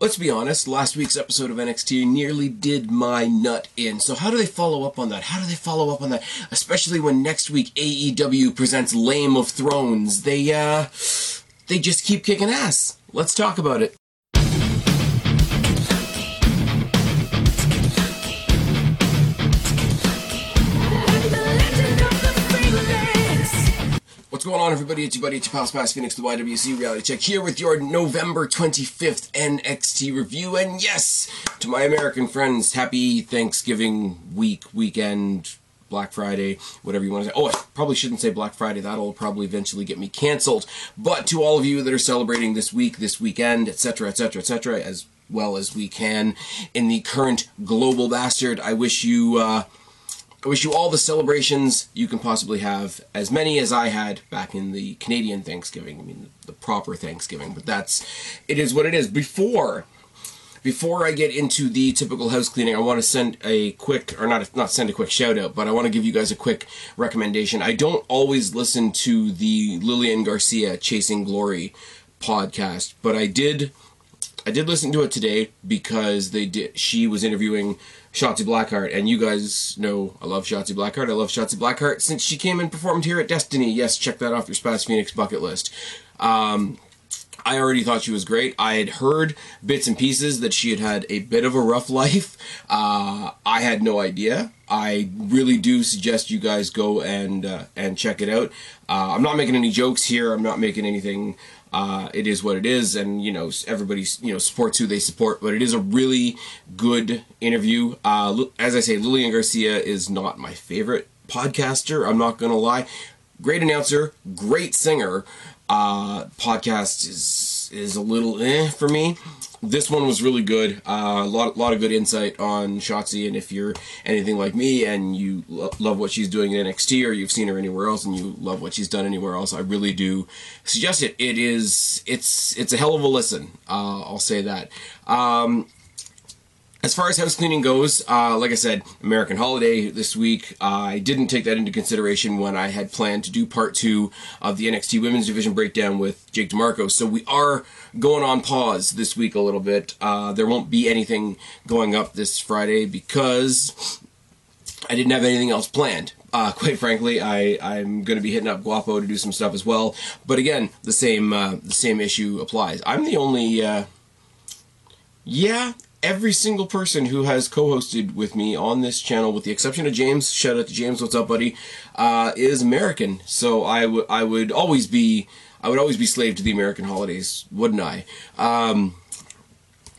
let's be honest, last week's episode of NXT nearly did my nut in. So how do they follow up on that? How do they follow up on that? Especially when next week AEW presents Lame of Thrones. They uh they just keep kicking ass. Let's talk about it. What's going on, everybody? It's your buddy, it's your pal, Spaz Phoenix, the YWC Reality Check, here with your November 25th NXT review. And yes, to my American friends, happy Thanksgiving week, weekend, Black Friday, whatever you want to say. Oh, I probably shouldn't say Black Friday. That'll probably eventually get me canceled. But to all of you that are celebrating this week, this weekend, etc., etc., etc., as well as we can in the current global bastard, I wish you. Uh, I wish you all the celebrations you can possibly have, as many as I had back in the Canadian Thanksgiving. I mean, the proper Thanksgiving, but that's it is what it is. Before before I get into the typical house cleaning, I want to send a quick, or not not send a quick shout out, but I want to give you guys a quick recommendation. I don't always listen to the Lillian Garcia Chasing Glory podcast, but I did. I did listen to it today because they did. She was interviewing Shotzi Blackheart, and you guys know I love Shotzi Blackheart. I love Shotzi Blackheart since she came and performed here at Destiny. Yes, check that off your Spaz Phoenix bucket list. Um, I already thought she was great. I had heard bits and pieces that she had had a bit of a rough life. Uh, I had no idea. I really do suggest you guys go and uh, and check it out. Uh, I'm not making any jokes here. I'm not making anything uh, it is what it is, and you know everybody you know supports who they support. But it is a really good interview. Uh, as I say, Lillian Garcia is not my favorite podcaster. I'm not gonna lie. Great announcer, great singer. Uh, podcast is is a little eh for me this one was really good. Uh, a lot, lot of good insight on Shotzi, and if you're anything like me and you lo- love what she's doing in NXT, or you've seen her anywhere else and you love what she's done anywhere else, I really do suggest it. It is, it's, it's a hell of a listen. Uh, I'll say that. Um, as far as house cleaning goes, uh, like I said, American holiday this week. Uh, I didn't take that into consideration when I had planned to do part two of the NXT Women's Division breakdown with Jake DeMarco. So we are going on pause this week a little bit. Uh, there won't be anything going up this Friday because I didn't have anything else planned. Uh, quite frankly, I I'm going to be hitting up Guapo to do some stuff as well. But again, the same uh, the same issue applies. I'm the only. Uh, yeah, every single person who has co-hosted with me on this channel, with the exception of James, shout out to James, what's up, buddy, uh, is American. So I would I would always be I would always be slave to the American holidays, wouldn't I? Um,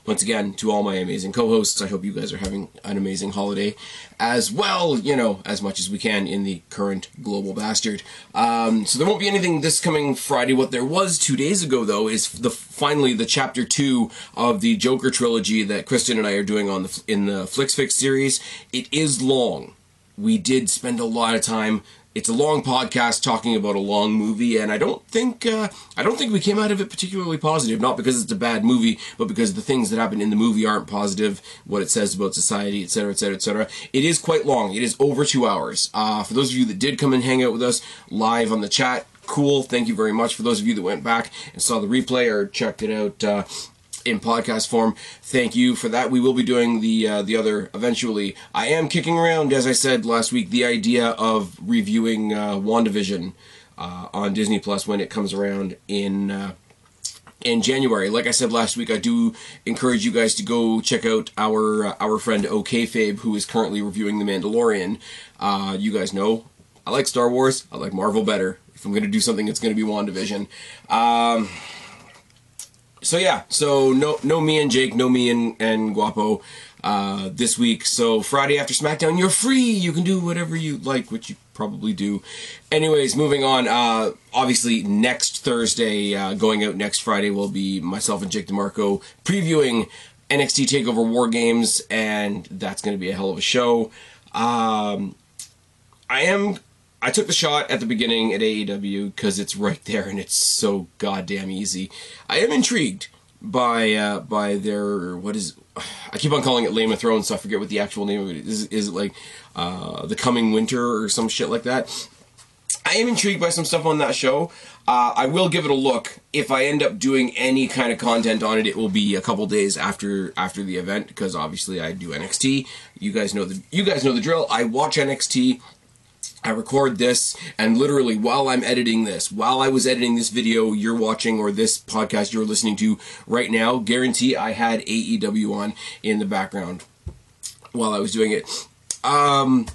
once again, to all my amazing co-hosts, I hope you guys are having an amazing holiday as well, you know, as much as we can in the current global bastard. Um, so there won't be anything this coming Friday. What there was two days ago, though, is the finally the chapter two of the Joker trilogy that Kristen and I are doing on the in the FlixFix series. It is long. We did spend a lot of time it's a long podcast talking about a long movie, and I don't think uh, I don't think we came out of it particularly positive. Not because it's a bad movie, but because the things that happen in the movie aren't positive. What it says about society, etc., etc., etc. It is quite long. It is over two hours. Uh, for those of you that did come and hang out with us live on the chat, cool. Thank you very much. For those of you that went back and saw the replay or checked it out. Uh, in podcast form. Thank you for that. We will be doing the uh, the other eventually. I am kicking around, as I said last week, the idea of reviewing uh, WandaVision uh, on Disney Plus when it comes around in. Uh, in January, like I said last week, I do encourage you guys to go check out our uh, our friend OKFabe, who is currently reviewing The Mandalorian. Uh, you guys know I like Star Wars. I like Marvel better. If I'm going to do something, it's going to be WandaVision. Um, so yeah, so no no me and Jake, no me and, and Guapo uh, this week. So Friday after SmackDown, you're free. You can do whatever you like, which you probably do. Anyways, moving on. Uh, obviously, next Thursday, uh, going out next Friday, will be myself and Jake DeMarco previewing NXT Takeover War Games, and that's going to be a hell of a show. Um, I am I took the shot at the beginning at AEW because it's right there and it's so goddamn easy. I am intrigued by uh, by their what is I keep on calling it Lame of Thrones, so I forget what the actual name of it is. Is it like uh, the Coming Winter or some shit like that? I am intrigued by some stuff on that show. Uh, I will give it a look. If I end up doing any kind of content on it, it will be a couple days after after the event because obviously I do NXT. You guys know the you guys know the drill. I watch NXT. I record this, and literally while I'm editing this, while I was editing this video you're watching or this podcast you're listening to right now, guarantee I had AEW on in the background while I was doing it. Um,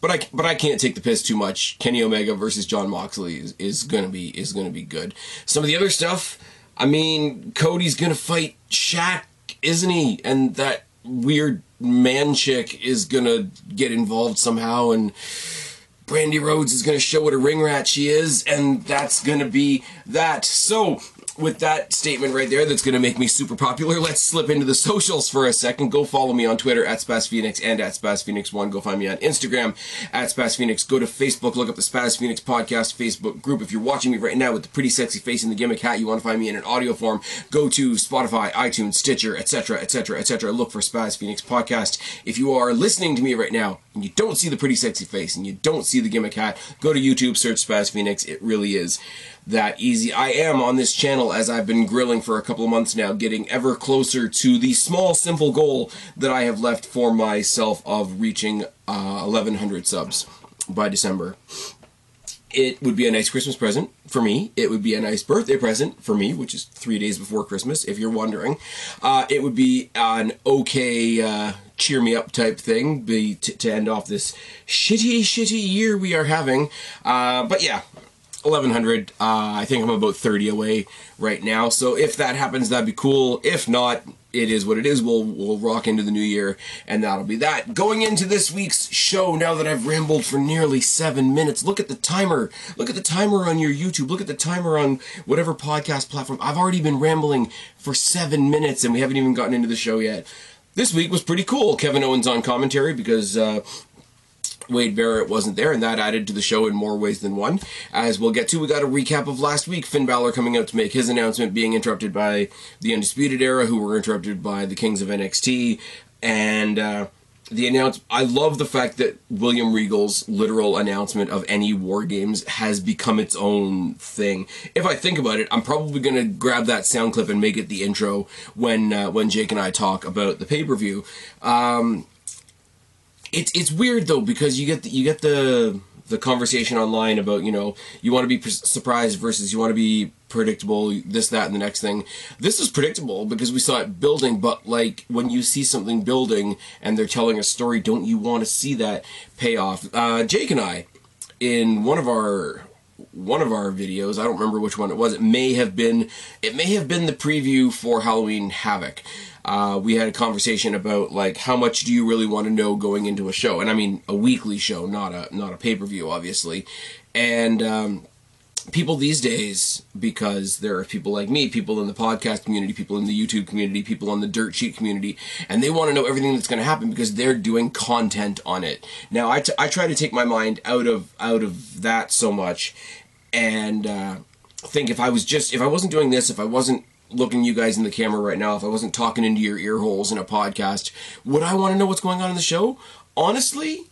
but I but I can't take the piss too much. Kenny Omega versus Jon Moxley is, is gonna be is gonna be good. Some of the other stuff, I mean, Cody's gonna fight Shaq, isn't he? And that weird man chick is gonna get involved somehow, and Brandi Rhodes is gonna show what a ring rat she is, and that's gonna be that. So with that statement right there that's going to make me super popular, let's slip into the socials for a second. Go follow me on Twitter at Spaz Phoenix and at Spaz Phoenix One. Go find me on Instagram at Spaz Phoenix. Go to Facebook, look up the Spaz Phoenix Podcast Facebook group. If you're watching me right now with the pretty sexy face and the gimmick hat, you want to find me in an audio form, go to Spotify, iTunes, Stitcher, etc., etc., etc. Look for Spaz Phoenix Podcast. If you are listening to me right now and you don't see the pretty sexy face and you don't see the gimmick hat, go to YouTube, search Spaz Phoenix. It really is that easy. I am on this channel as I've been grilling for a couple of months now, getting ever closer to the small, simple goal that I have left for myself of reaching uh, 1,100 subs by December. It would be a nice Christmas present for me. It would be a nice birthday present for me, which is three days before Christmas, if you're wondering. Uh, it would be an okay uh, cheer me up type thing be to end off this shitty, shitty year we are having. Uh, but yeah, 1100 uh, i think i'm about 30 away right now. So if that happens that'd be cool. If not it is what it is. We'll we'll rock into the new year and that'll be that. Going into this week's show now that i've rambled for nearly seven minutes look at the timer. Look at the timer on your youtube. Look at the timer on whatever podcast platform. I've already been rambling for seven minutes and we haven't even gotten into the show yet. This week was pretty cool. Kevin owens on commentary because uh, Wade Barrett wasn't there, and that added to the show in more ways than one. As we'll get to, we got a recap of last week. Finn Balor coming out to make his announcement, being interrupted by the Undisputed Era, who were interrupted by the Kings of NXT, and uh, the announce. I love the fact that William Regal's literal announcement of any War Games has become its own thing. If I think about it, I'm probably going to grab that sound clip and make it the intro when uh, when Jake and I talk about the pay per view. Um, it's it's weird though because you get the, you get the the conversation online about you know you want to be surprised versus you want to be predictable this that and the next thing. This is predictable because we saw it building but like when you see something building and they're telling a story don't you want to see that payoff? Uh, jake and i in one of our one of our videos i don't remember which one it was it may have been it may have been the preview for halloween havoc uh, we had a conversation about like how much do you really want to know going into a show, and I mean a weekly show, not a not a pay per view, obviously. And um, people these days, because there are people like me, people in the podcast community, people in the YouTube community, people on the dirt sheet community, and they want to know everything that's going to happen because they're doing content on it. Now, I, t- I try to take my mind out of out of that so much, and uh, think if I was just if I wasn't doing this, if I wasn't looking you guys in the camera right now, if I wasn't talking into your ear holes in a podcast, would I want to know what's going on in the show? Honestly,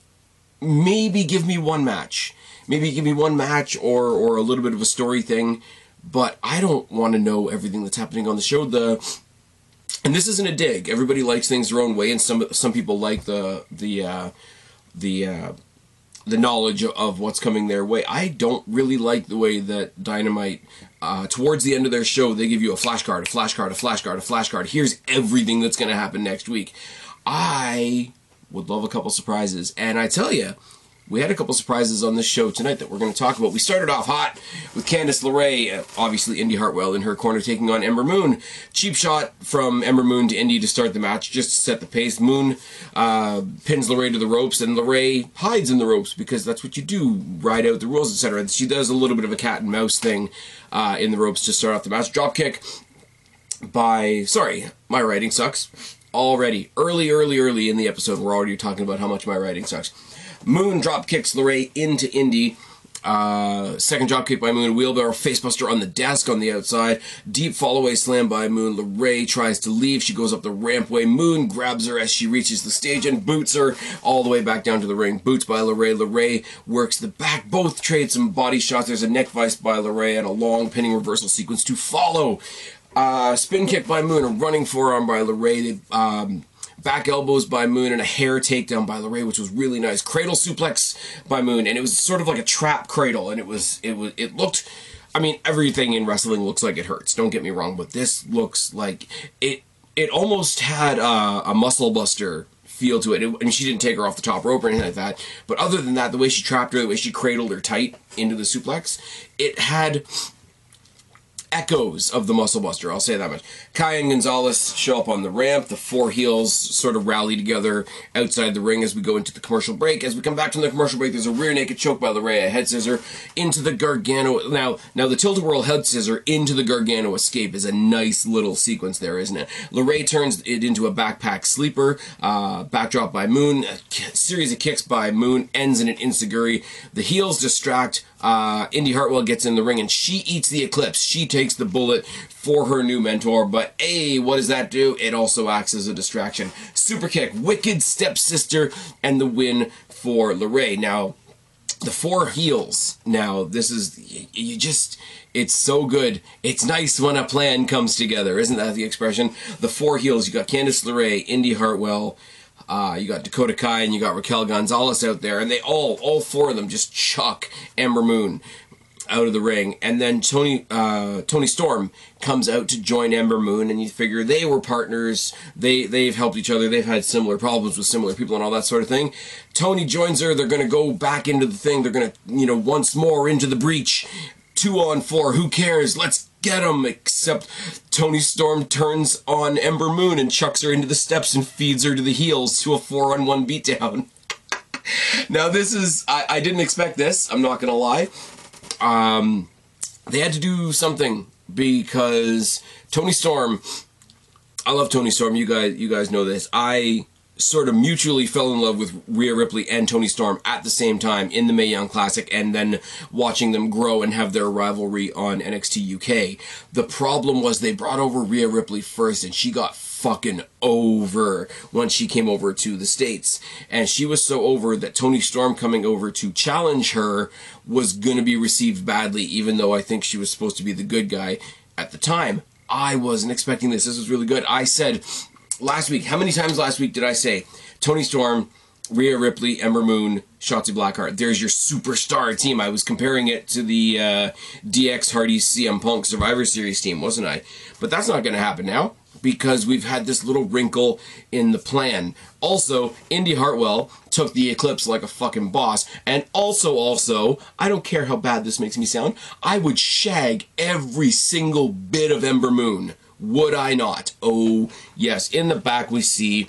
maybe give me one match. Maybe give me one match or or a little bit of a story thing, but I don't want to know everything that's happening on the show. The and this isn't a dig. Everybody likes things their own way, and some some people like the the uh, the uh, the knowledge of what's coming their way. I don't really like the way that Dynamite, uh, towards the end of their show, they give you a flashcard, a flashcard, a flashcard, a flashcard. Here's everything that's going to happen next week. I would love a couple surprises, and I tell you, we had a couple surprises on this show tonight that we're going to talk about. We started off hot with Candice LeRae, uh, obviously Indi Hartwell in her corner taking on Ember Moon. Cheap shot from Ember Moon to Indi to start the match, just to set the pace. Moon uh, pins LeRae to the ropes, and LeRae hides in the ropes because that's what you do, ride out the rules, etc. She does a little bit of a cat and mouse thing uh, in the ropes to start off the match. Drop kick by, sorry, my writing sucks. Already, early, early, early in the episode, we're already talking about how much my writing sucks. Moon drop kicks LeRae into Indi. Uh, second drop kick by Moon, wheelbarrow facebuster on the desk on the outside. Deep fallaway slam by Moon. LeRae tries to leave. She goes up the rampway. Moon grabs her as she reaches the stage and boots her all the way back down to the ring. Boots by LeRae. LeRae works the back. Both trade some body shots. There's a neck vice by LeRae and a long pinning reversal sequence to follow. Uh, spin kick by Moon, a running forearm by. They, um, back elbows by Moon and a hair takedown by LeRae, which was really nice. Cradle suplex by Moon, and it was sort of like a trap cradle, and it was it was it looked. I mean, everything in wrestling looks like it hurts. Don't get me wrong, but this looks like it. It almost had a muscle buster feel to it. it. And she didn't take her off the top rope or anything like that. But other than that, the way she trapped her, the way she cradled her tight into the suplex, it had echoes of the Muscle Buster. I'll say that much. Kai and Gonzalez show up on the ramp. The four heels sort of rally together outside the ring as we go into the commercial break. As we come back from the commercial break, there's a rear naked choke by LeRae, a head scissor into the Gargano. Now, now the tilt whirl head scissor into the Gargano escape is a nice little sequence there, isn't it? LeRae turns it into a backpack sleeper. Uh, backdrop by Moon. A series of kicks by Moon ends in an enzuigiri. The heels distract. Uh, Indi Hartwell gets in the ring and she eats the eclipse. She takes the bullet for her new mentor, but A, what does that do? It also acts as a distraction. Super kick, wicked stepsister, and the win for LeRae. Now, the four heels. Now, this is, you just, it's so good. It's nice when a plan comes together. Isn't that the expression? The four heels, you got Candice LeRae, Indi Hartwell, uh, you got Dakota Kai and you got Raquel Gonzalez out there, and they all, all four of them, just chuck Ember Moon out of the ring, and then Toni uh, Toni Storm comes out to join Ember Moon, and you figure they were partners. They they've helped each other. They've had similar problems with similar people and all that sort of thing. Toni joins her. They're going to go back into the thing. They're going to you know once more into the breach. Two on four. Who cares? Let's get them. Except Toni Storm turns on Ember Moon and chucks her into the steps and feeds her to the heels to a four on one beatdown. now this is I, I didn't expect this. I'm not gonna lie. Um, they had to do something because Toni Storm. I love Toni Storm. You guys, you guys know this. I sort of mutually fell in love with Rhea Ripley and Toni Storm at the same time in the Mae Young Classic, and then watching them grow and have their rivalry on NXT UK. The problem was they brought over Rhea Ripley first, and she got fucking over once she came over to the States. And she was so over that Toni Storm coming over to challenge her was going to be received badly, even though I think she was supposed to be the good guy at the time. I wasn't expecting this. This was really good. I said last week, how many times last week did I say Toni Storm, Rhea Ripley, Ember Moon, Shotzi Blackheart. There's your superstar team. I was comparing it to the uh, DX Hardy CM Punk Survivor Series team, wasn't I? But that's not going to happen now because we've had this little wrinkle in the plan. Also, Indi Hartwell took the eclipse like a fucking boss. And also, also, I don't care how bad this makes me sound, I would shag every single bit of Ember Moon. Would I not? Oh, yes. In the back, we see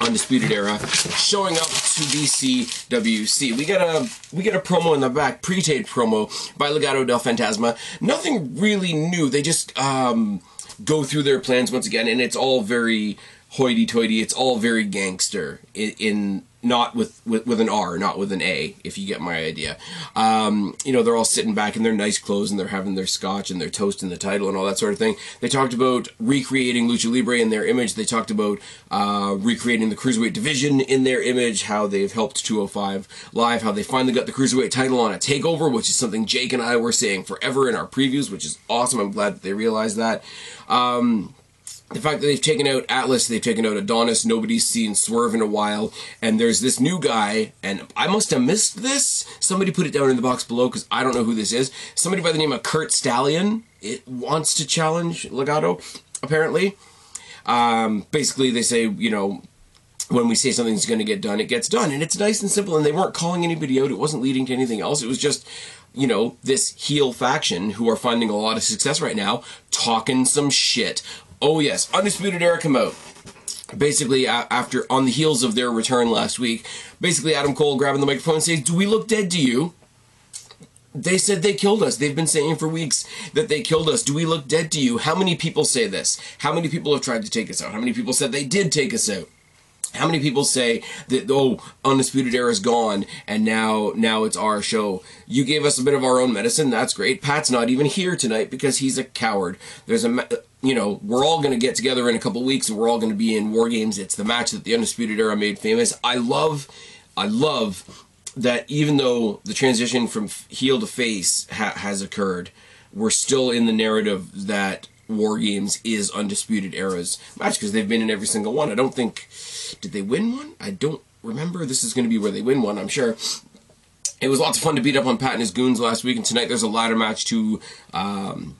Undisputed Era showing up to DCWC. We get a we get a promo in the back, pre-taped promo by Legado del Fantasma. Nothing really new. They just um go through their plans once again, and it's all very hoity-toity. It's all very gangster in, in not with, with, with an R, not with an A, if you get my idea. Um, you know, they're all sitting back in their nice clothes and they're having their scotch and they're toasting the title and all that sort of thing. They talked about recreating Lucha Libre in their image. They talked about uh, recreating the Cruiserweight division in their image, how they've helped 205 Live, how they finally got the Cruiserweight title on a takeover, which is something Jake and I were saying forever in our previews, which is awesome. I'm glad that they realized that. Um, the fact that they've taken out Atlas, they've taken out Adonis, nobody's seen Swerve in a while, and there's this new guy, and I must have missed this. Somebody put it down in the box below because I don't know who this is. Somebody by the name of Curt Stallion it wants to challenge Legado, apparently. Um, basically, they say, you know, when we say something's going to get done, it gets done. And it's nice and simple, and they weren't calling anybody out. It wasn't leading to anything else. It was just, you know, this heel faction who are finding a lot of success right now talking some shit Oh yes, Undisputed Era come out. Basically, after on the heels of their return last week, basically Adam Cole grabbing the microphone and saying, "Do we look dead to you?" They said they killed us. They've been saying for weeks that they killed us. Do we look dead to you? How many people say this? How many people have tried to take us out? How many people said they did take us out? How many people say that oh undisputed era is gone and now now it's our show? You gave us a bit of our own medicine. That's great. Pat's not even here tonight because he's a coward. There's a you know we're all going to get together in a couple weeks and we're all going to be in war games. It's the match that the undisputed era made famous. I love I love that even though the transition from heel to face ha- has occurred, we're still in the narrative that War Games is Undisputed Era's match because they've been in every single one. I don't think. Did they win one? I don't remember. This is going to be where they win one, I'm sure. It was lots of fun to beat up on Pat and his goons last week, and tonight there's a ladder match to um,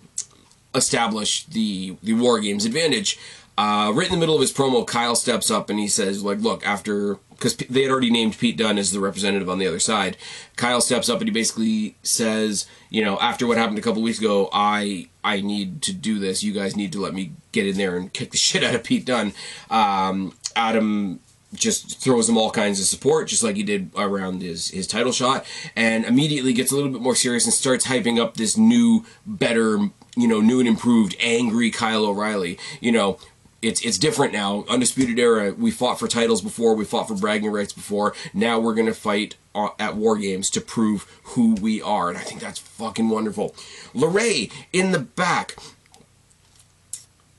establish the the War Games advantage. Uh, right in the middle of his promo, Kyle steps up and he says, "Like, look, after because they had already named Pete Dunne as the representative on the other side. Kyle steps up and he basically says, you know, after what happened a couple weeks ago, I I need to do this. You guys need to let me get in there and kick the shit out of Pete Dunne. Um, Adam just throws him all kinds of support, just like he did around his his title shot, and immediately gets a little bit more serious and starts hyping up this new, better, you know, new and improved, angry Kyle O'Reilly. You know, it's it's different now. Undisputed Era. We fought for titles before. We fought for bragging rights before. Now we're gonna fight uh, at War Games to prove who we are, and I think that's fucking wonderful. LeRae in the back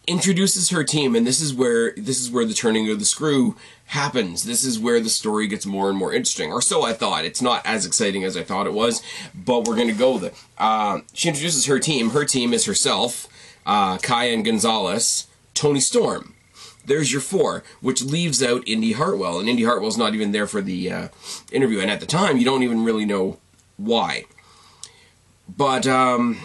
introduces her team, and this is where this is where the turning of the screw happens. This is where the story gets more and more interesting, or so I thought. It's not as exciting as I thought it was, but we're gonna go there. Uh, she introduces her team. Her team is herself, uh, Kaya Gonzalez. Toni Storm. There's your four, which leaves out Indi Hartwell, and Indi Hartwell's not even there for the uh, interview, and at the time, you don't even really know why. But um,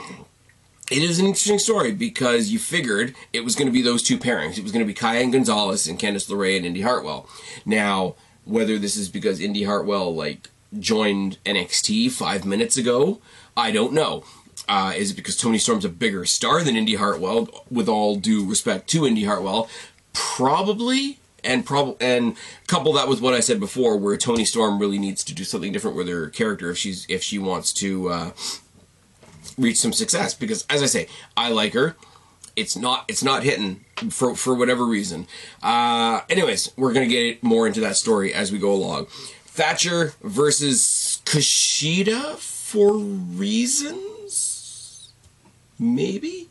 it is an interesting story because you figured it was going to be those two pairings. It was going to be Kaya Gonzalez and Candice LeRae and Indi Hartwell. Now, whether this is because Indi Hartwell like joined NXT five minutes ago, I don't know. Uh, is it because Toni Storm's a bigger star than Indi Hartwell? With all due respect to Indi Hartwell, probably. And prob- and couple that with what I said before, where Toni Storm really needs to do something different with her character if she's if she wants to uh, reach some success. Because as I say, I like her. It's not it's not hitting for for whatever reason. Uh, anyways, we're gonna get more into that story as we go along. Thatcher versus Kushida for reason maybe.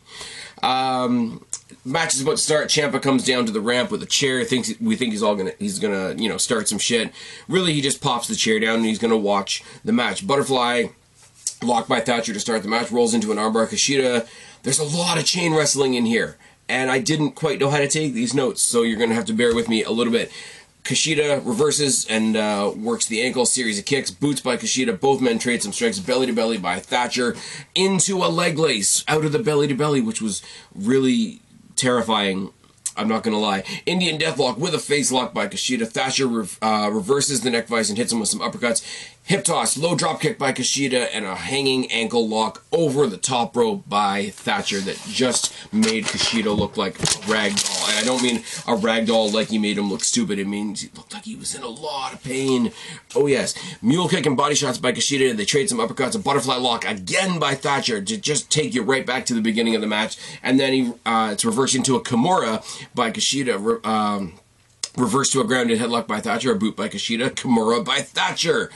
Um, match is about to start. Ciampa comes down to the ramp with a chair. Thinks we think he's all gonna he's gonna you know start some shit. Really, he just pops the chair down and he's gonna watch the match. Butterfly locked by Thatcher to start the match. Rolls into an armbar. Kushida. There's a lot of chain wrestling in here, and I didn't quite know how to take these notes, so you're gonna have to bear with me a little bit. Kushida reverses and uh, works the ankle series of kicks. Boots by Kushida. Both men trade some strikes. Belly to belly by Thatcher into a leg lace out of the belly to belly, which was really terrifying I'm not gonna lie. Indian Deathlock with a face lock by Kushida. Thatcher uh, reverses the neck vice and hits him with some uppercuts. Hip toss, low drop kick by Kushida, and a hanging ankle lock over the top rope by Thatcher that just made Kushida look like a ragdoll. And I don't mean a ragdoll like he made him look stupid. It means he looked like he was in a lot of pain. Oh yes, mule kick and body shots by Kushida. They trade some uppercuts. A butterfly lock again by Thatcher to just take you right back to the beginning of the match. And then he uh, it's reversed into a Kimura by Kushida. Um, reversed to a grounded headlock by Thatcher, a boot by Kushida, Kimura by Thatcher.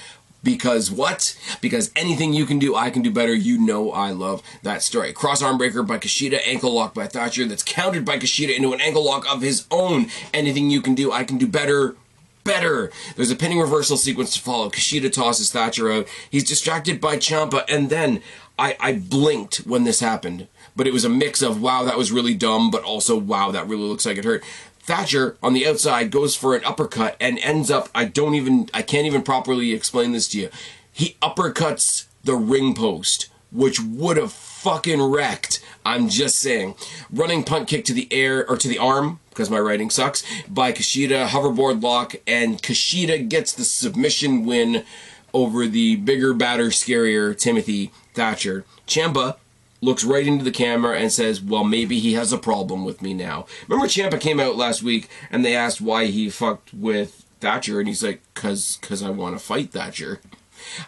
Because what? Because anything you can do, I can do better. You know I love that story. Cross arm breaker by Kushida, ankle lock by Thatcher, that's countered by Kushida into an ankle lock of his own. Anything you can do, I can do better better. There's a pinning reversal sequence to follow. Kushida tosses Thatcher out. He's distracted by Ciampa, and then I, I blinked when this happened. But it was a mix of wow, that was really dumb, but also wow, that really looks like it hurt. Thatcher on the outside goes for an uppercut and ends up, I don't even, I can't even properly explain this to you. He uppercuts the ring post, which would have fucking wrecked. I'm just saying. Running punt kick to the air, or to the arm, because my writing sucks, by Kushida, hoverboard lock, and Kushida gets the submission win over the bigger, badder, scarier Timothy Thatcher. Ciampa looks right into the camera and says, Well, maybe he has a problem with me now. Remember, Ciampa came out last week and they asked why he fucked with Thatcher, and he's like, Cause, cause I want to fight Thatcher.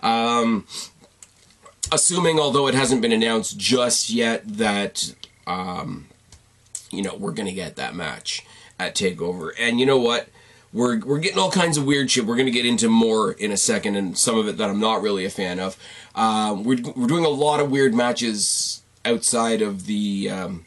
Um, assuming, although it hasn't been announced just yet, that, um, you know, we're to get that match at TakeOver. And you know what? We're we're getting all kinds of weird shit. We're gonna get into more in a second, and some of it that I'm not really a fan of. Um, we're we're doing a lot of weird matches outside of the. Um,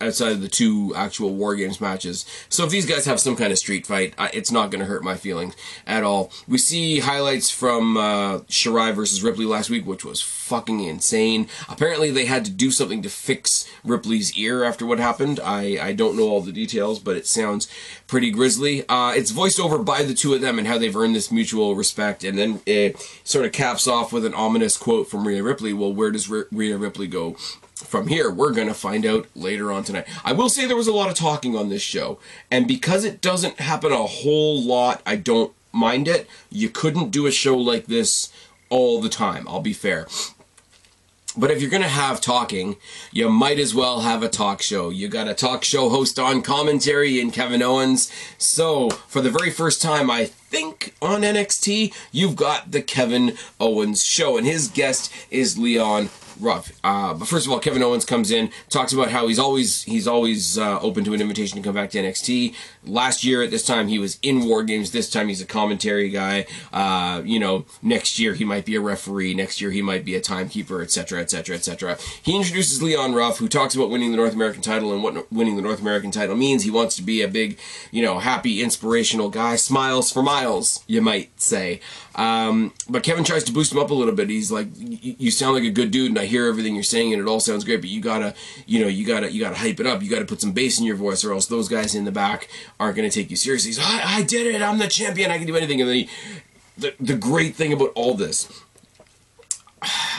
outside of the two actual war games matches. So if these guys have some kind of street fight, it's not going to hurt my feelings at all. We see highlights from uh, Shirai versus Ripley last week, which was fucking insane. Apparently they had to do something to fix Ripley's ear after what happened. I, I don't know all the details, but it sounds pretty grisly. Uh, it's voiced over by the two of them and how they've earned this mutual respect, and then it sort of caps off with an ominous quote from Rhea Ripley. Well, where does Rhea Ripley go from here, we're going to find out later on tonight. I will say there was a lot of talking on this show, and because it doesn't happen a whole lot, I don't mind it. You couldn't do a show like this all the time, I'll be fair. But if you're going to have talking, you might as well have a talk show. You got a talk show host on commentary in Kevin Owens. So, for the very first time, I think on NXT, you've got the Kevin Owens show. And his guest is Leon Ruff. Uh, but first of all, Kevin Owens comes in, talks about how he's always he's always uh, open to an invitation to come back to NXT. Last year at this time he was in War Games. This time he's a commentary guy. Uh, you know, next year he might be a referee. Next year he might be a timekeeper, etc., etc., etc. He introduces Leon Ruff, who talks about winning the North American title and what winning the North American title means. He wants to be a big, you know, happy, inspirational guy. Smiles for miles, you might say. Um, but Kevin tries to boost him up a little bit. He's like, "You sound like a good dude, and I hear everything you're saying, and it all sounds great. But you gotta, you know, you gotta, you gotta hype it up. You gotta put some bass in your voice, or else those guys in the back aren't gonna take you seriously." He's, I, I did it. I'm the champion. I can do anything. And then he, the the great thing about all this.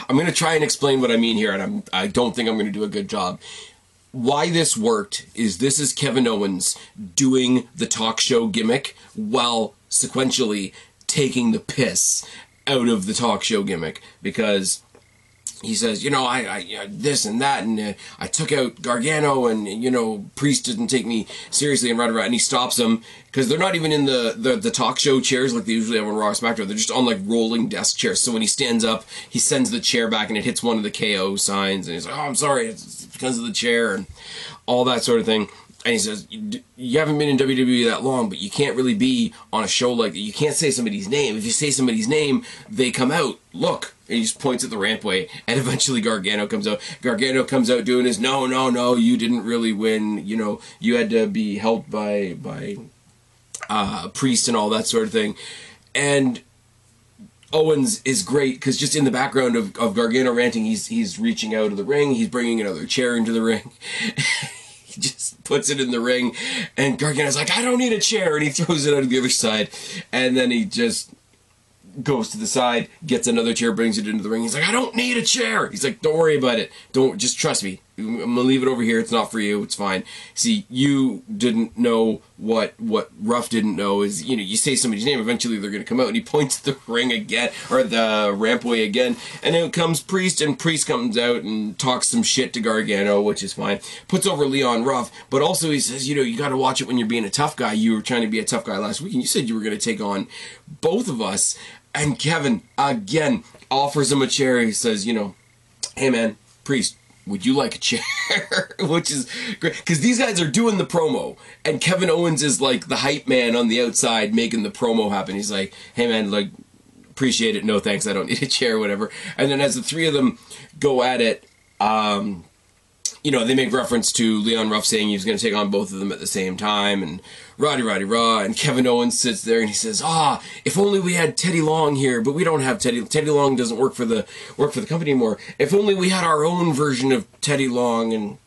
I'm going to try and explain what I mean here, and I'm, I don't think I'm going to do a good job why this worked is this is Kevin Owens doing the talk show gimmick while sequentially taking the piss out of the talk show gimmick because he says, you know, I, I this and that, and uh, I took out Gargano, and you know, Priest didn't take me seriously, and right, right, and he stops him because they're not even in the, the the talk show chairs like they usually have on Raw SmackDown. They're just on like rolling desk chairs. So when he stands up, he sends the chair back, and it hits one of the KO signs, and he's like, oh, I'm sorry, it's because of the chair, and all that sort of thing and he says, "You haven't been in WWE that long, but you can't really be on a show like that. You can't say somebody's name. If you say somebody's name, they come out. Look." And he just points at the rampway, and eventually Gargano comes out. Gargano comes out doing his, "No, no, no, you didn't really win. You know, you had to be helped by by uh, priest and all that sort of thing." And Owens is great because just in the background of, of Gargano ranting, he's he's reaching out of the ring, he's bringing another chair into the ring. just puts it in the ring, and Gargano's like, I don't need a chair, and he throws it of the other side, and then he just goes to the side, gets another chair, brings it into the ring. He's like, I don't need a chair. He's like, don't worry about it. Don't just trust me. I'm gonna leave it over here. It's not for you. It's fine. See, you didn't know what what Ruff didn't know is you know you say somebody's name, eventually they're gonna come out, and he points the ring again or the rampway again, and then comes Priest, and Priest comes out and talks some shit to Gargano, which is fine. Puts over Leon Ruff, but also he says, you know, you got to watch it when you're being a tough guy. You were trying to be a tough guy last week, and you said you were gonna take on both of us. And Kevin again offers him a chair. He says, you know, hey man, Priest, would you like a chair? Which is great because these guys are doing the promo, and Kevin Owens is like the hype man on the outside making the promo happen. He's like, hey man, like, appreciate it. No thanks. I don't need a chair, whatever. And then as the three of them go at it, um, you know, they make reference to Leon Ruff saying he was going to take on both of them at the same time, and Roddy Roddy Raw, and Kevin Owens sits there and he says, "Ah, if only we had Teddy Long here, but we don't have Teddy. Teddy Long doesn't work for the work for the company anymore. If only we had our own version of Teddy Long." And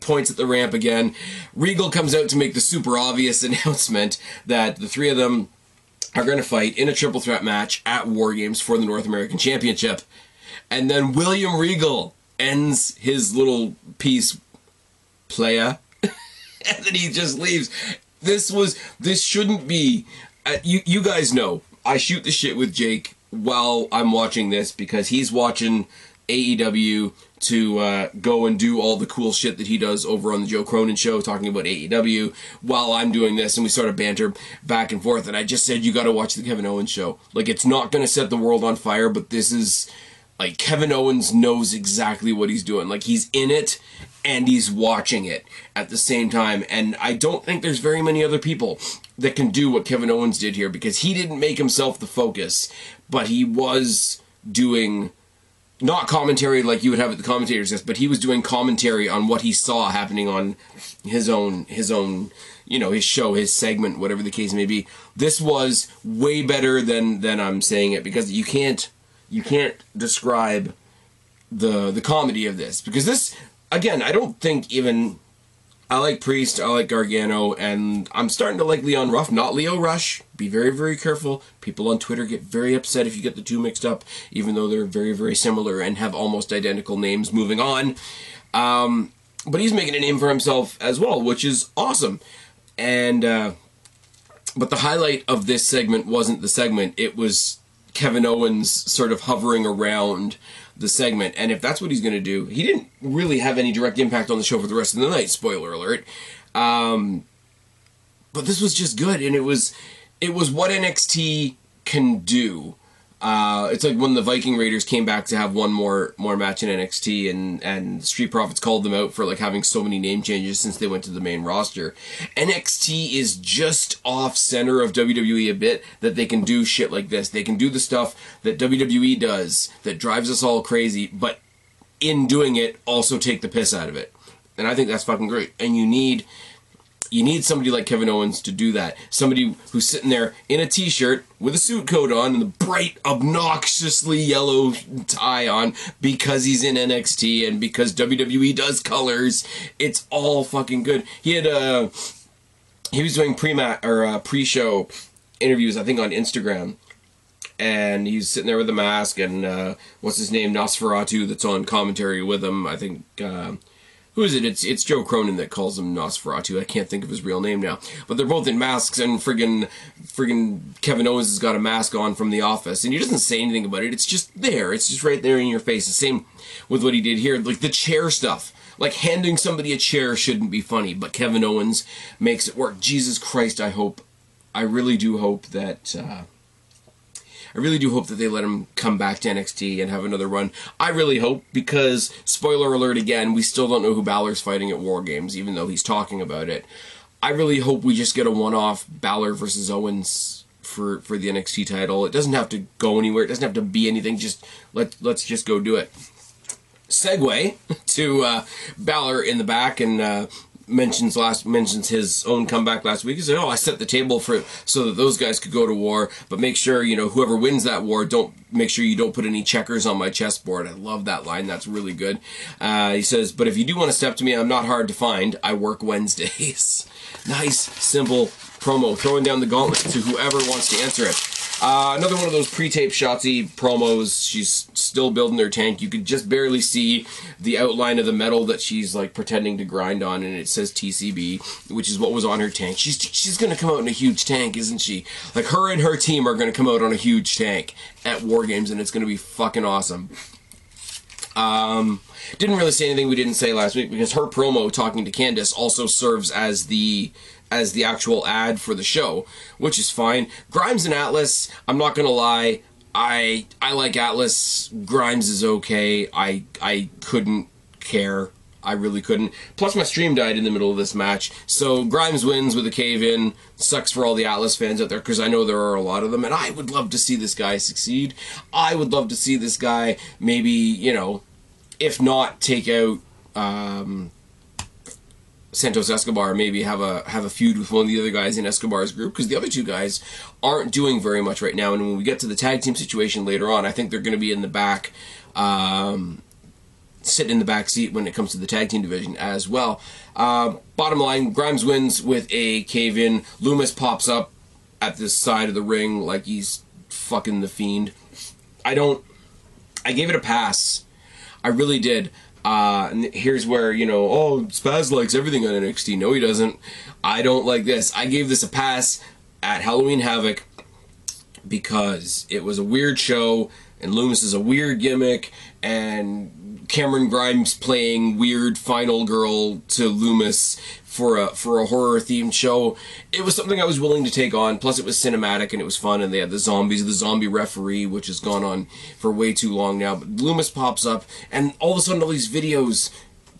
points at the ramp again. Regal comes out to make the super obvious announcement that the three of them are going to fight in a triple threat match at War Games for the North American Championship. And then William Regal ends his little piece, playa, and then he just leaves. This was this shouldn't be. Uh, you you guys know I shoot the shit with Jake while I'm watching this because he's watching AEW to uh, go and do all the cool shit that he does over on the Joe Cronin show, talking about AEW while I'm doing this, and we sort of banter back and forth. And I just said you got to watch the Kevin Owens show. Like it's not going to set the world on fire, but this is like Kevin Owens knows exactly what he's doing. Like he's in it and he's watching it at the same time. And I don't think there's very many other people that can do what Kevin Owens did here because he didn't make himself the focus, but he was doing not commentary like you would have at the commentators desk, but he was doing commentary on what he saw happening on his own his own you know his show, his segment, whatever the case may be. This was way better than than I'm saying it because you can't you can't describe the the comedy of this because this again I don't think even I like Priest, I like Gargano, and I'm starting to like Leon Ruff, not Leo Rush. Be very, very careful. People on Twitter get very upset if you get the two mixed up, even though they're very, very similar and have almost identical names. Moving on. Um, but he's making a name for himself as well, which is awesome. And, uh, but the highlight of this segment wasn't the segment, it was Kevin Owens sort of hovering around the segment. And if that's what he's going to do, he didn't really have any direct impact on the show for the rest of the night. Spoiler alert. Um, but this was just good, and it was it was what NXT can do. Uh, it's like when the Viking Raiders came back to have one more more match in NXT, and and Street Profits called them out for like having so many name changes since they went to the main roster. NXT is just off center of WWE a bit that they can do shit like this. They can do the stuff that WWE does that drives us all crazy, but in doing it, also take the piss out of it. And I think that's fucking great. And you need you need somebody like Kevin Owens to do that. Somebody who's sitting there in a t-shirt with a suit coat on and the bright, obnoxiously yellow tie on because he's in NXT and because WWE does colors. It's all fucking good. He had uh he was doing pre-mat or uh, pre-show interviews, I think, on Instagram. And he's sitting there with a mask, and uh, what's his name, Nosferatu, that's on commentary with him. I think uh, who is it? It's it's Joe Cronin that calls him Nosferatu. I can't think of his real name now. But they're both in masks, and friggin' friggin' Kevin Owens has got a mask on from The Office, and he doesn't say anything about it. It's just there. It's just right there in your face. The same with what he did here, like the chair stuff. Like handing somebody a chair shouldn't be funny, but Kevin Owens makes it work. Jesus Christ, I hope, I really do hope that. Uh, I really do hope that they let him come back to NXT and have another run. I really hope because spoiler alert again, we still don't know who Balor's fighting at War Games, even though he's talking about it. I really hope we just get a one-off Balor versus Owens for for the NXT title. It doesn't have to go anywhere. It doesn't have to be anything. Just let let's just go do it. Segue to uh, Balor in the back and uh, mentions last mentions his own comeback last week. He said, "Oh, I set the table for so that those guys could go to war, but make sure you know whoever wins that war, don't make sure you don't put any checkers on my chessboard." I love that line. That's really good. Uh, he says, "But if you do want to step to me, I'm not hard to find. I work Wednesdays." nice, simple promo, throwing down the gauntlet to whoever wants to answer it. Uh, another one of those pre-tape Shotzi promos. She's still building their tank. You could just barely see the outline of the metal that she's like pretending to grind on, and it says TCB, which is what was on her tank. She's she's gonna come out in a huge tank, isn't she? Like her and her team are gonna come out on a huge tank at War Games, and it's gonna be fucking awesome. Um, didn't really say anything we didn't say last week because her promo talking to Candice also serves as the as the actual ad for the show, which is fine. Grimes and Atlas, I'm not gonna lie, I I like Atlas. Grimes is okay. I I couldn't care. I really couldn't. Plus, my stream died in the middle of this match. So Grimes wins with a cave in. Sucks for all the Atlas fans out there because I know there are a lot of them, and I would love to see this guy succeed. I would love to see this guy maybe you know, if not take out. Um, Santos Escobar maybe have a have a feud with one of the other guys in Escobar's group because the other two guys aren't doing very much right now. And when we get to the tag team situation later on, I think they're going to be in the back, um, sitting in the back seat when it comes to the tag team division as well. Uh, bottom line, Grimes wins with a cave in. Lumis pops up at the side of the ring like he's fucking the fiend. I don't. I gave it a pass. I really did. Uh, and here's where, you know, oh, Spaz likes everything on NXT. No, he doesn't. I don't like this. I gave this a pass at Halloween Havoc because it was a weird show, and Lumis is a weird gimmick, and Cameron Grimes playing weird final girl to Lumis for a for a horror themed show. It was something I was willing to take on. Plus, it was cinematic and it was fun. And they had the zombies, the zombie referee, which has gone on for way too long now. But Lumis pops up, and all of a sudden, all these videos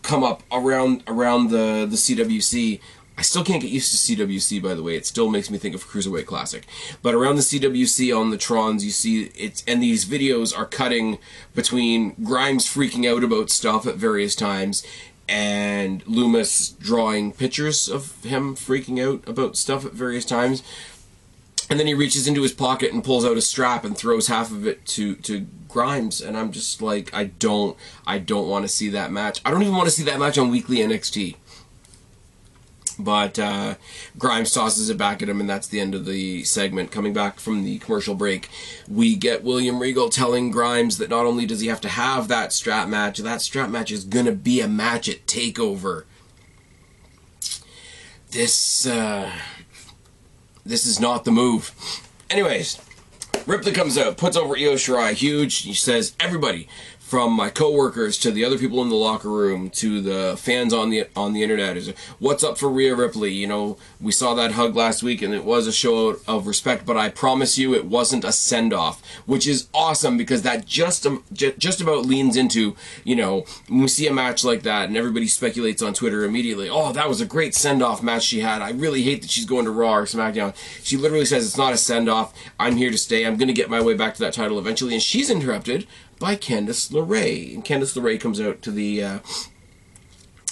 come up around around the the CWC. I still can't get used to CWC, by the way. It still makes me think of Cruiserweight Classic. But around the CWC on the Trons, you see it's and these videos are cutting between Grimes freaking out about stuff at various times and Lumis drawing pictures of him freaking out about stuff at various times. And then he reaches into his pocket and pulls out a strap and throws half of it to to Grimes, and I'm just like, I don't, I don't want to see that match. I don't even want to see that match on Weekly NXT. But uh, Grimes tosses it back at him, and that's the end of the segment. Coming back from the commercial break, we get William Regal telling Grimes that not only does he have to have that strap match, that strap match is gonna be a match at Takeover. This, uh, this is not the move. Anyways, Ripley comes out, puts over Io Shirai, huge. He says, "Everybody, from my coworkers to the other people in the locker room to the fans on the on the internet is what's up for Rhea Ripley? You know we saw that hug last week and it was a show of respect but I promise you it wasn't a send off which is awesome because that just um, just about leans into you know when we see a match like that and everybody speculates on Twitter immediately oh that was a great send off match she had. I really hate that she's going to Raw or SmackDown. She literally says it's not a send off I'm here to stay. I'm going to get my way back to that title eventually and she's interrupted by Candice LeRae. And Candice LeRae comes out to the uh,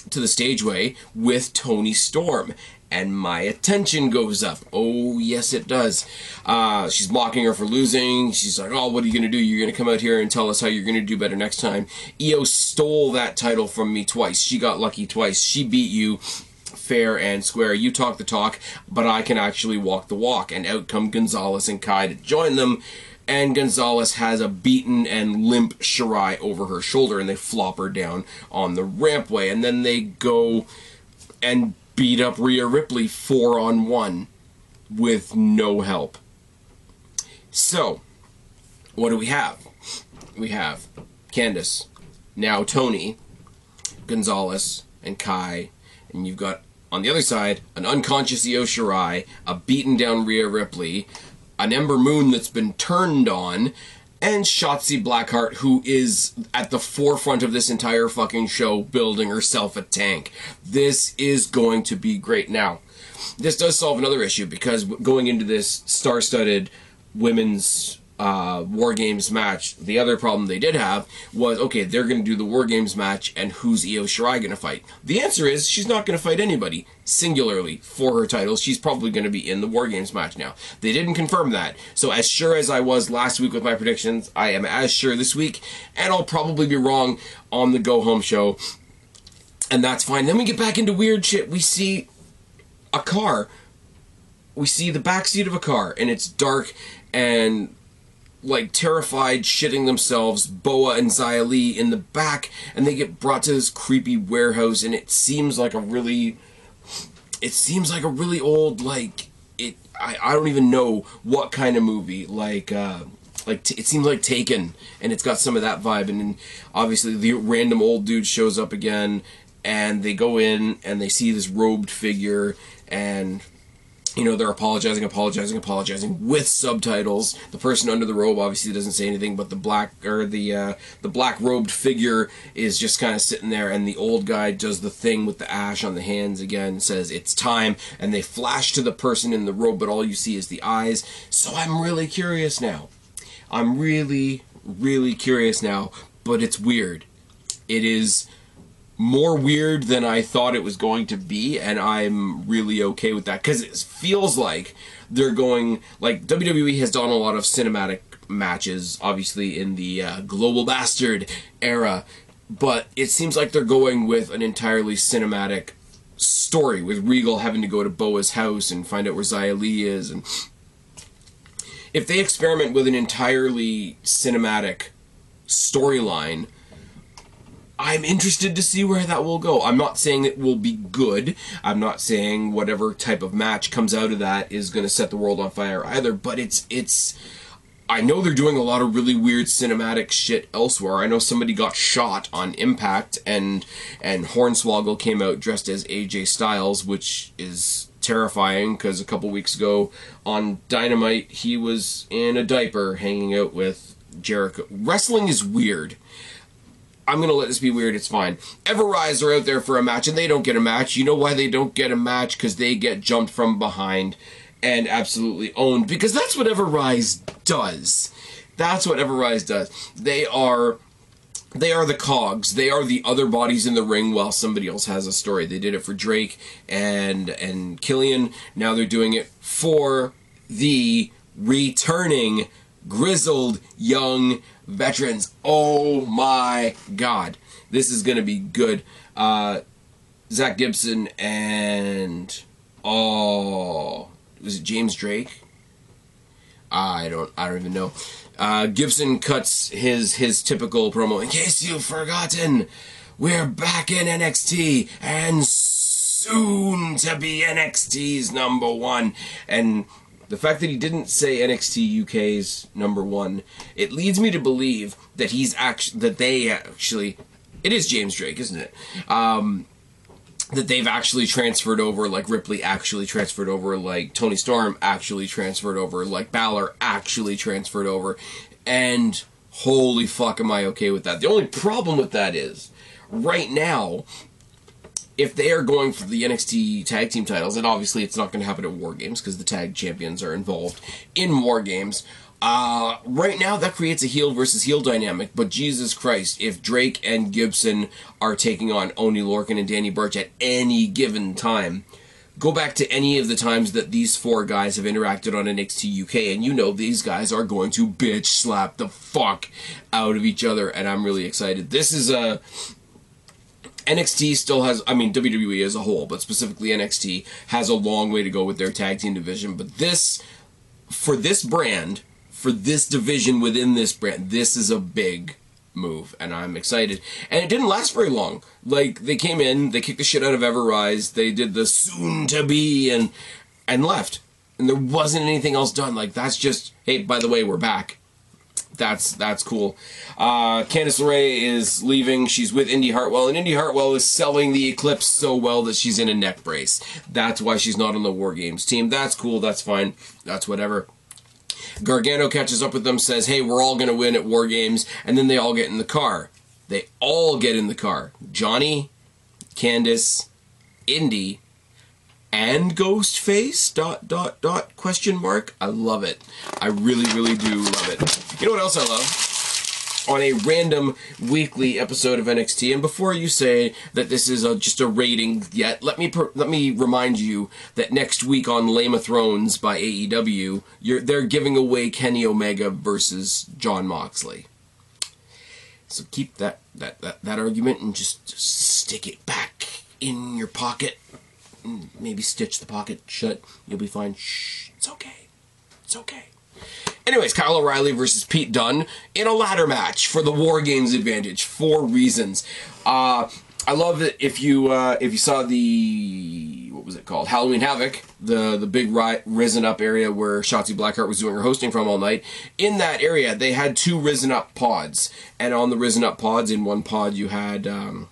to the stageway with Toni Storm. And my attention goes up. Oh, yes, it does. Uh, she's mocking her for losing. She's like, Oh, what are you going to do? You're going to come out here and tell us how you're going to do better next time. Io stole that title from me twice. She got lucky twice. She beat you fair and square. You talk the talk, but I can actually walk the walk. And out come Gonzalez and Kai to join them and Gonzalez has a beaten and limp Shirai over her shoulder, and they flop her down on the rampway, and then they go and beat up Rhea Ripley four on one with no help. So, what do we have? We have Candice, now Toni, Gonzalez, and Kai, and you've got on the other side an unconscious Io Shirai, a beaten down Rhea Ripley, an Ember Moon that's been turned on, and Shotzi Blackheart, who is at the forefront of this entire fucking show, building herself a tank. This is going to be great. Now, this does solve another issue because going into this star studded women's uh, War Games match, the other problem they did have was okay, they're going to do the War Games match, and who's Io Shirai going to fight? The answer is she's not going to fight anybody singularly for her title. She's probably going to be in the War Games match now. They didn't confirm that. So, as sure as I was last week with my predictions, I am as sure this week, and I'll probably be wrong on the Go Home show, and that's fine. Then we get back into weird shit. We see a car. We see the back seat of a car, and it's dark and like terrified, shitting themselves, Boa and Li in the back, and they get brought to this creepy warehouse, and it seems like a really, it seems like a really old like it. I, I don't even know what kind of movie like. uh like t- it seems like Taken, and it's got some of that vibe. And then obviously the random old dude shows up again, and they go in and they see this robed figure, and you know they're apologizing apologizing apologizing with subtitles. The person under the robe obviously doesn't say anything but the black or the uh, the black robed figure is just kind of sitting there and the old guy does the thing with the ash on the hands again says it's time and they flash to the person in the robe but all you see is the eyes. So i'm really curious now. I'm really really curious now but it's weird. It is more weird than I thought it was going to be, and I'm really okay with that because it feels like they're going like WWE has done a lot of cinematic matches, obviously in the uh, Global Bastard era, but it seems like they're going with an entirely cinematic story with Regal having to go to Boa's house and find out where Xia Li is, and if they experiment with an entirely cinematic storyline I'm interested to see where that will go. I'm not saying it will be good. I'm not saying whatever type of match comes out of that is going to set the world on fire either, but it's it's I know they're doing a lot of really weird cinematic shit elsewhere. I know somebody got shot on Impact and and Hornswoggle came out dressed as AJ Styles, which is terrifying because a couple weeks ago on Dynamite he was in a diaper hanging out with Jericho. Wrestling is weird I'm gonna let this be weird. It's fine. Everrise are out there for a match, and they don't get a match. You know why they don't get a match? Because they get jumped from behind and absolutely owned. Because that's what Everrise does. That's what Everrise does. They are they are the cogs. They are the other bodies in the ring while somebody else has a story. They did it for Drake and and Killian. Now they're doing it for the returning grizzled young veterans. Oh my god. This is going to be good. Uh, Zach Gibson and oh, was it James Drake? I don't I don't even know. Uh, Gibson cuts his his typical promo. In case you've forgotten, we're back in NXT and soon to be NXT's number one. And the fact that he didn't say NXT UK's number one, it leads me to believe that he's actually that they actually it is James Drake, isn't it? Um, that they've actually transferred over, like Ripley actually transferred over, like Toni Storm actually transferred over, like Balor actually transferred over, and holy fuck, am I okay with that? The only problem with that is, right now, if they are going for the NXT tag team titles, and obviously it's not going to happen at War Games because the tag champions are involved in War Games. Uh, right now, that creates a heel versus heel dynamic, but Jesus Christ, if Drake and Gibson are taking on Oni Lorcan and Danny Burch at any given time, go back to any of the times that these four guys have interacted on NXT UK, and you know these guys are going to bitch slap the fuck out of each other, and I'm really excited. This is a. NXT still has, I mean, WWE as a whole, but specifically NXT has a long way to go with their tag team division. But this, for this brand, for this division within this brand, this is a big move, and I'm excited. And it didn't last very long. Like they came in, they kicked the shit out of Everrise, they did the soon to be, and and left, and there wasn't anything else done. Like that's just hey, by the way, we're back. That's that's cool. Uh, Candice LeRae is leaving. She's with Indi Hartwell, and Indi Hartwell is selling the Eclipse so well that she's in a neck brace. That's why she's not on the War Games team. That's cool. That's fine. That's whatever. Gargano catches up with them, says, Hey, we're all going to win at War Games. And then they all get in the car. They all get in the car. Johnny, Candice, Indi, and Ghostface? Dot, dot, dot, question mark. I love it. I really, really do love it. You know what else I love? on a random weekly episode of NXT. And before you say that this is a, just a rating yet, let me per, let me remind you that next week on Lame of Thrones by AEW, they're giving away Kenny Omega versus Jon Moxley. So keep that, that, that, that argument and just, just stick it back in your pocket. Mm, maybe stitch the pocket shut. You'll be fine. Shh, it's okay. It's okay. Anyways, Kyle O'Reilly versus Pete Dunne in a ladder match for the War Games advantage. for reasons. Uh, I love that if you uh, if you saw the what was it called Halloween Havoc, the the big ri- risen up area where Shotzi Blackheart was doing her hosting from all night. In that area, they had two risen up pods, and on the risen up pods, in one pod you had. Um,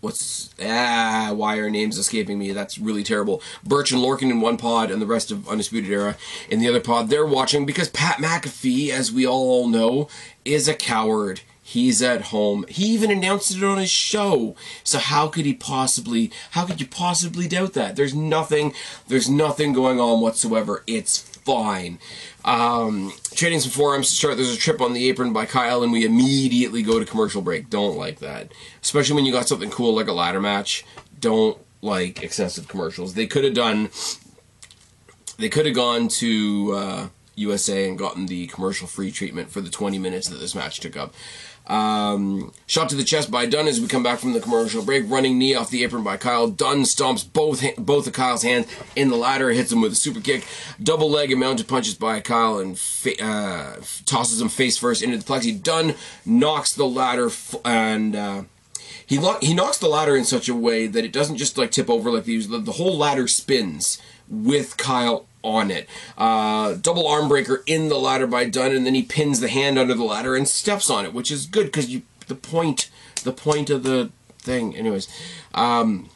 what's ah why are names escaping me? That's really terrible. Burch and lorcan in one pod and the rest of undisputed era in the other pod. They're watching because pat mcafee as we all know is a coward. He's at home. He even announced it on his show. So how could he possibly how could you possibly doubt that? There's nothing there's nothing going on whatsoever. It's fine. Um, trading some forearms to start. There's a trip on the apron by Kyle, and we immediately go to commercial break. Don't like that, especially when you got something cool like a ladder match. Don't like excessive commercials. They could have done. They could have gone to uh, USA and gotten the commercial free treatment for the 20 minutes that this match took up. Um, shot to the chest by Dunne as we come back from the commercial break. Running knee off the apron by Kyle. Dunne stomps both both of Kyle's hands in the ladder, hits him with a super kick. Double leg and mounted punches by Kyle and fa- uh, tosses him face first into the plexi. Dunne knocks the ladder f- and. Uh, he, lo- he knocks the ladder in such a way that it doesn't just like tip over like. The, the whole ladder spins with Kyle on it. Uh, double arm breaker in the ladder by Dunne, and then he pins the hand under the ladder and steps on it, which is good because you the point the point of the thing. Anyways, um,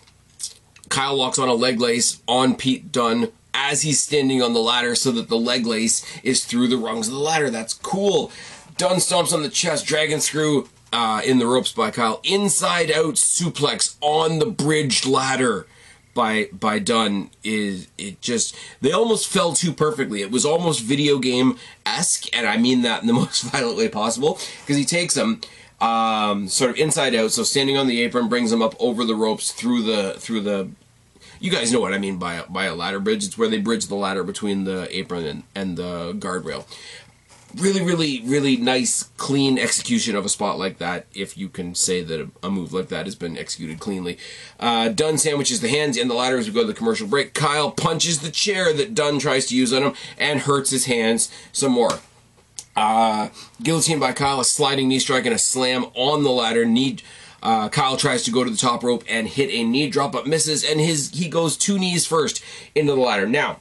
Kyle walks on a leg lace on Pete Dunne as he's standing on the ladder, so that the leg lace is through the rungs of the ladder. That's cool. Dunne stomps on the chest, dragon screw uh, in the ropes by Kyle. Inside out suplex on the bridge ladder by by Dunne is it just they almost fell too perfectly. It was almost video game esque, and I mean that in the most violent way possible because he takes them um, sort of inside out. So standing on the apron brings them up over the ropes through the through the. You guys know what I mean by a, by a ladder bridge. It's where they bridge the ladder between the apron and, and the guardrail really, really, really nice, clean execution of a spot like that. If you can say that a, move like that has been executed cleanly. Uh, Dunne sandwiches the hands and the ladder as we go to the commercial break. Kyle punches the chair that Dunne tries to use on him and hurts his hands some more. Uh, guillotine by Kyle, a sliding knee strike and a slam on the ladder. Knee. Uh, Kyle tries to go to the top rope and hit a knee drop, but misses, and his he goes two knees first into the ladder. Now,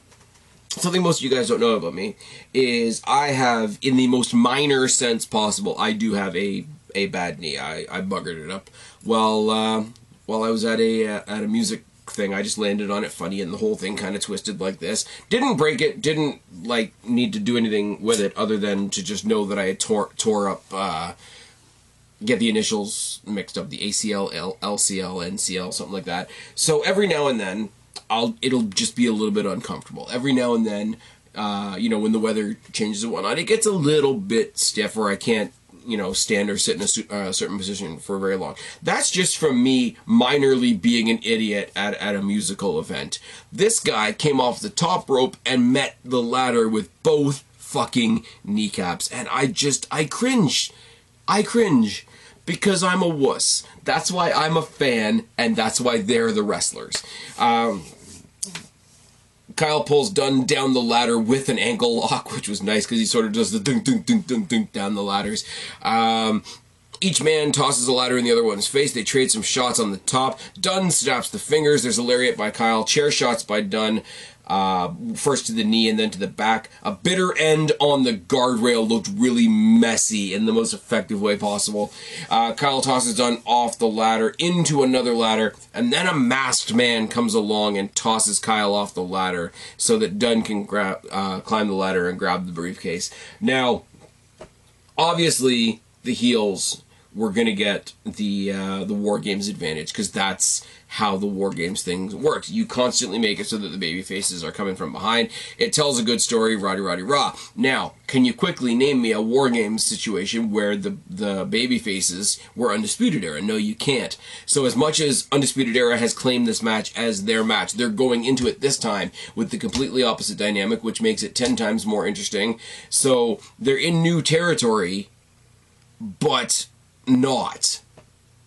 something most of you guys don't know about me is I have, in the most minor sense possible, I do have a a bad knee. I, I buggered it up while uh, while I was at a at a music thing. I just landed on it funny, and the whole thing kind of twisted like this. Didn't break it. Didn't like need to do anything with it other than to just know that I had tore tore up. Uh, get the initials mixed up the ACL, L, LCL, NCL, something like that. So every now and then, I'll it'll just be a little bit uncomfortable every now and then. Uh, you know, when the weather changes and whatnot, it gets a little bit stiff, or I can't you know stand or sit in a uh, certain position for very long. That's just from me minorly being an idiot at at a musical event. This guy came off the top rope and met the ladder with both fucking kneecaps, and I just I cringe. I cringe because I'm a wuss. That's why I'm a fan, and that's why they're the wrestlers. Um, Kyle pulls Dunne down the ladder with an ankle lock, which was nice because he sort of does the dunk, dunk, dunk, dunk, dunk down the ladders. Um, each man tosses a ladder in the other one's face. They trade some shots on the top. Dunne snaps the fingers. There's a lariat by Kyle. Chair shots by Dunne uh, first to the knee and then to the back. A bitter end on the guardrail looked really messy in the most effective way possible. Uh, Kyle tosses Dunne off the ladder into another ladder, and then a masked man comes along and tosses Kyle off the ladder so that Dunne can grab, uh, climb the ladder and grab the briefcase. Now, obviously, the heels were going to get the uh, the war games advantage because that's how the war games thing works. You constantly make it so that the baby faces are coming from behind. It tells a good story, roddy roddy rah. Now, can you quickly name me a war games situation where the the baby faces were undisputed era? No, you can't. So as much as undisputed era has claimed this match as their match, they're going into it this time with the completely opposite dynamic, which makes it ten times more interesting. So they're in new territory, but not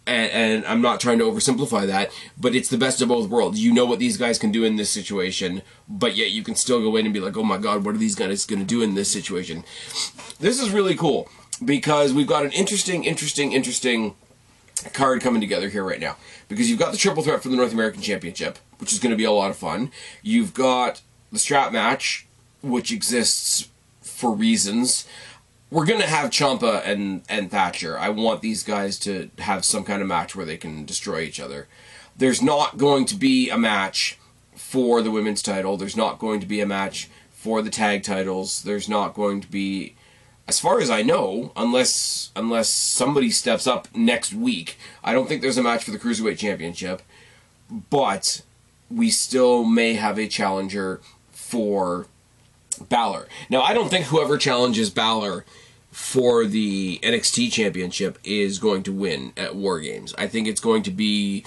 and, and, I'm not trying to oversimplify that, but it's the best of both worlds. You know what these guys can do in this situation, but yet you can still go in and be like, oh my god, what are these guys going to do in this situation? This is really cool because we've got an interesting, interesting, interesting card coming together here right now. Because you've got the triple threat for the North American Championship, which is going to be a lot of fun. You've got the strap match, which exists for reasons we're gonna have Ciampa and and Thatcher. I want these guys to have some kind of match where they can destroy each other. There's not going to be a match for the women's title. There's not going to be a match for the tag titles. There's not going to be, as far as I know, unless unless somebody steps up next week. I don't think there's a match for the cruiserweight championship, but we still may have a challenger for Balor. Now, I don't think whoever challenges Balor for the NXT championship is going to win at War Games. I think it's going to be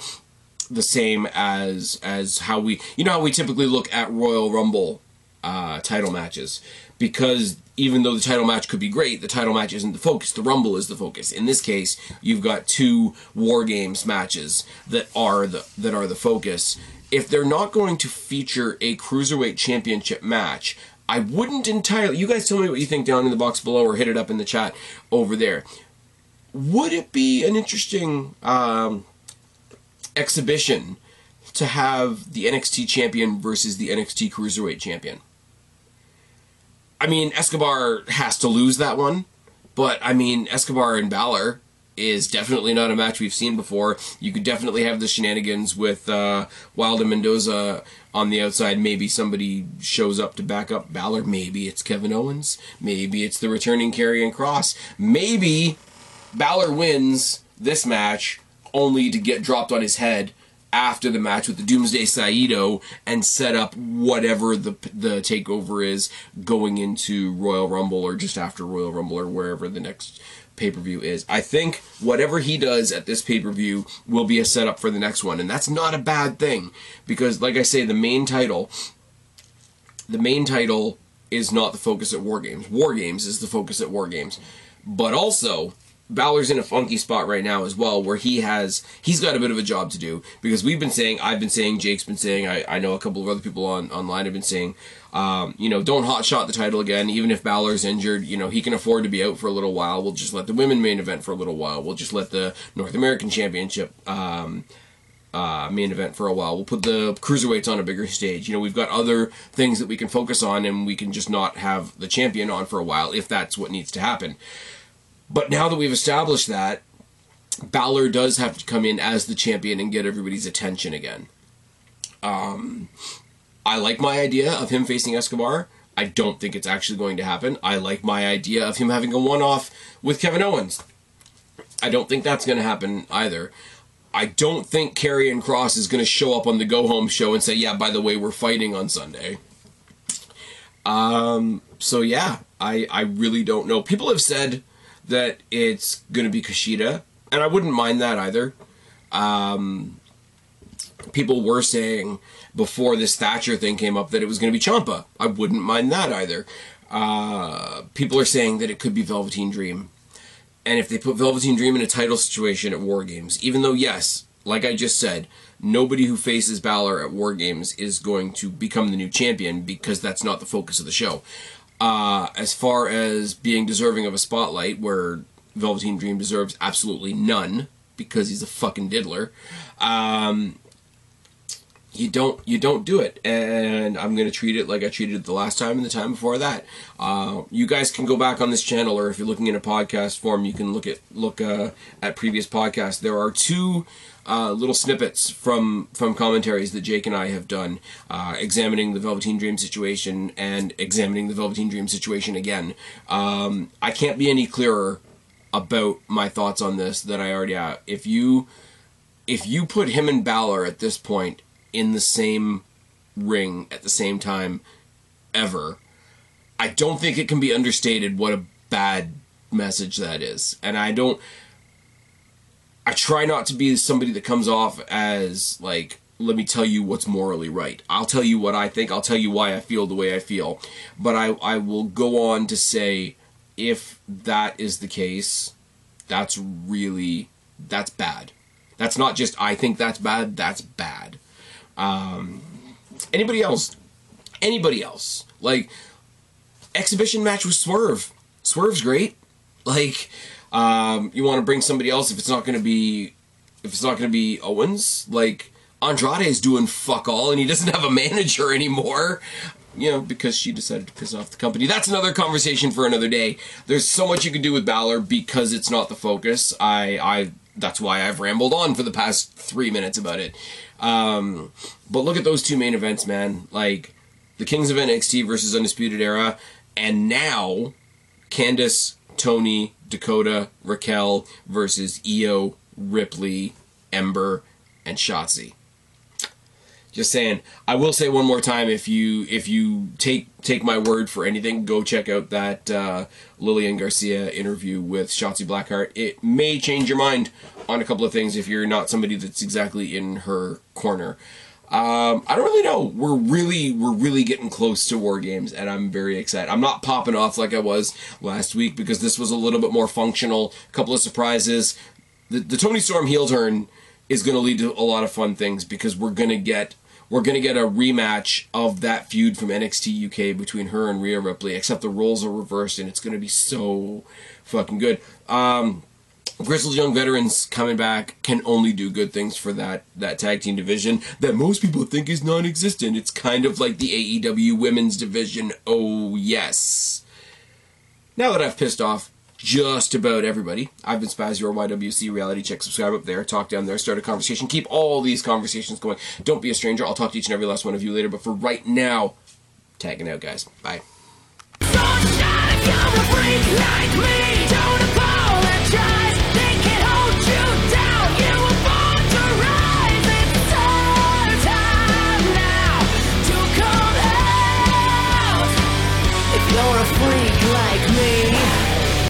the same as as how we you know how we typically look at Royal Rumble uh, title matches because even though the title match could be great, the title match isn't the focus. The Rumble is the focus. In this case, you've got two War Games matches that are the that are the focus. If they're not going to feature a cruiserweight championship match, I wouldn't entirely. You guys tell me what you think down in the box below or hit it up in the chat over there. Would it be an interesting um, exhibition to have the NXT champion versus the NXT Cruiserweight champion? I mean, Escobar has to lose that one, but I mean, Escobar and Balor is definitely not a match we've seen before. You could definitely have the shenanigans with uh, Wilde and Mendoza on the outside. Maybe somebody shows up to back up Balor. Maybe it's Kevin Owens. Maybe it's the returning Karrion Cross. Maybe Balor wins this match only to get dropped on his head after the match with the Doomsday Saito and set up whatever the the takeover is going into Royal Rumble or just after Royal Rumble or wherever the next pay per view is. I think whatever he does at this pay per view will be a setup for the next one, and that's not a bad thing because, like I say, the main title, the main title is not the focus at War Games. War Games is the focus at War Games, but also Balor's in a funky spot right now as well, where he has he's got a bit of a job to do because we've been saying, I've been saying, Jake's been saying, I, I know a couple of other people on online have been saying, um, you know, don't hot shot the title again, even if Balor's injured. You know, he can afford to be out for a little while. We'll just let the women main event for a little while. We'll just let the North American Championship um, uh, main event for a while. We'll put the cruiserweights on a bigger stage. You know, we've got other things that we can focus on, and we can just not have the champion on for a while if that's what needs to happen. But now that we've established that, Balor does have to come in as the champion and get everybody's attention again. Um, I like my idea of him facing Escobar. I don't think it's actually going to happen. I like my idea of him having a one off with Kevin Owens. I don't think that's going to happen either. I don't think Karrion Cross is going to show up on the go home show and say, yeah, by the way, we're fighting on Sunday. Um, so yeah, I, I really don't know. People have said that it's going to be Kushida, and I wouldn't mind that either. Um, people were saying before this Thatcher thing came up that it was going to be Ciampa. I wouldn't mind that either. Uh, people are saying that it could be Velveteen Dream. And if they put Velveteen Dream in a title situation at War Games, even though, yes, like I just said, nobody who faces Balor at War Games is going to become the new champion because that's not the focus of the show. Uh, as far as being deserving of a spotlight, where Velveteen Dream deserves absolutely none because he's a fucking diddler. Um, you don't you don't do it and i'm going to treat it like i treated it the last time and the time before that uh, you guys can go back on this channel or if you're looking in a podcast form you can look at look uh, at previous podcasts there are two uh, little snippets from from commentaries that Jake and I have done, uh, examining the Velveteen Dream situation and examining the Velveteen Dream situation again. Um, I can't be any clearer about my thoughts on this that I already have. If you if you put him and Balor at this point in the same ring at the same time ever, I don't think it can be understated what a bad message that is. And I don't I try not to be somebody that comes off as like let me tell you what's morally right. I'll tell you what I think. I'll tell you why I feel the way I feel. But I, I will go on to say if that is the case, that's really that's bad. That's not just I think that's bad, that's bad. Um, anybody else? Anybody else? Like exhibition match with Swerve. Swerve's great. Like um, you want to bring somebody else if it's not going to be if it's not going to be Owens. Like Andrade is doing fuck all, and he doesn't have a manager anymore. You know, because she decided to piss off the company. That's another conversation for another day. There's so much you can do with Balor because it's not the focus. I, I, that's why I've rambled on for the past three minutes about it. Um, but look at those two main events, man. Like the Kings of NXT versus Undisputed Era, and now Candice, Toni, Dakota, Raquel versus Io, Ripley, Ember, and Shotzi. Just saying. I will say one more time: if you if you take take my word for anything, go check out that uh, Lillian Garcia interview with Shotzi Blackheart. It may change your mind on a couple of things if you're not somebody that's exactly in her corner. Um, I don't really know. We're really we're really getting close to War Games, and I'm very excited. I'm not popping off like I was last week because this was a little bit more functional. A couple of surprises. The, the Toni Storm heel turn is going to lead to a lot of fun things because we're going to get we're going to get a rematch of that feud from NXT UK between her and Rhea Ripley, except the roles are reversed, and it's going to be so fucking good. Um, Grizzled Young Veterans coming back can only do good things for that that tag team division that most people think is non-existent. It's kind of like the AEW women's division. Oh yes. Now that I've pissed off just about everybody, I've been Spaz, your YWC reality check. Subscribe up there, talk down there, start a conversation. Keep all these conversations going. Don't be a stranger. I'll talk to each and every last one of you later. But for right now, tagging out, guys. Bye.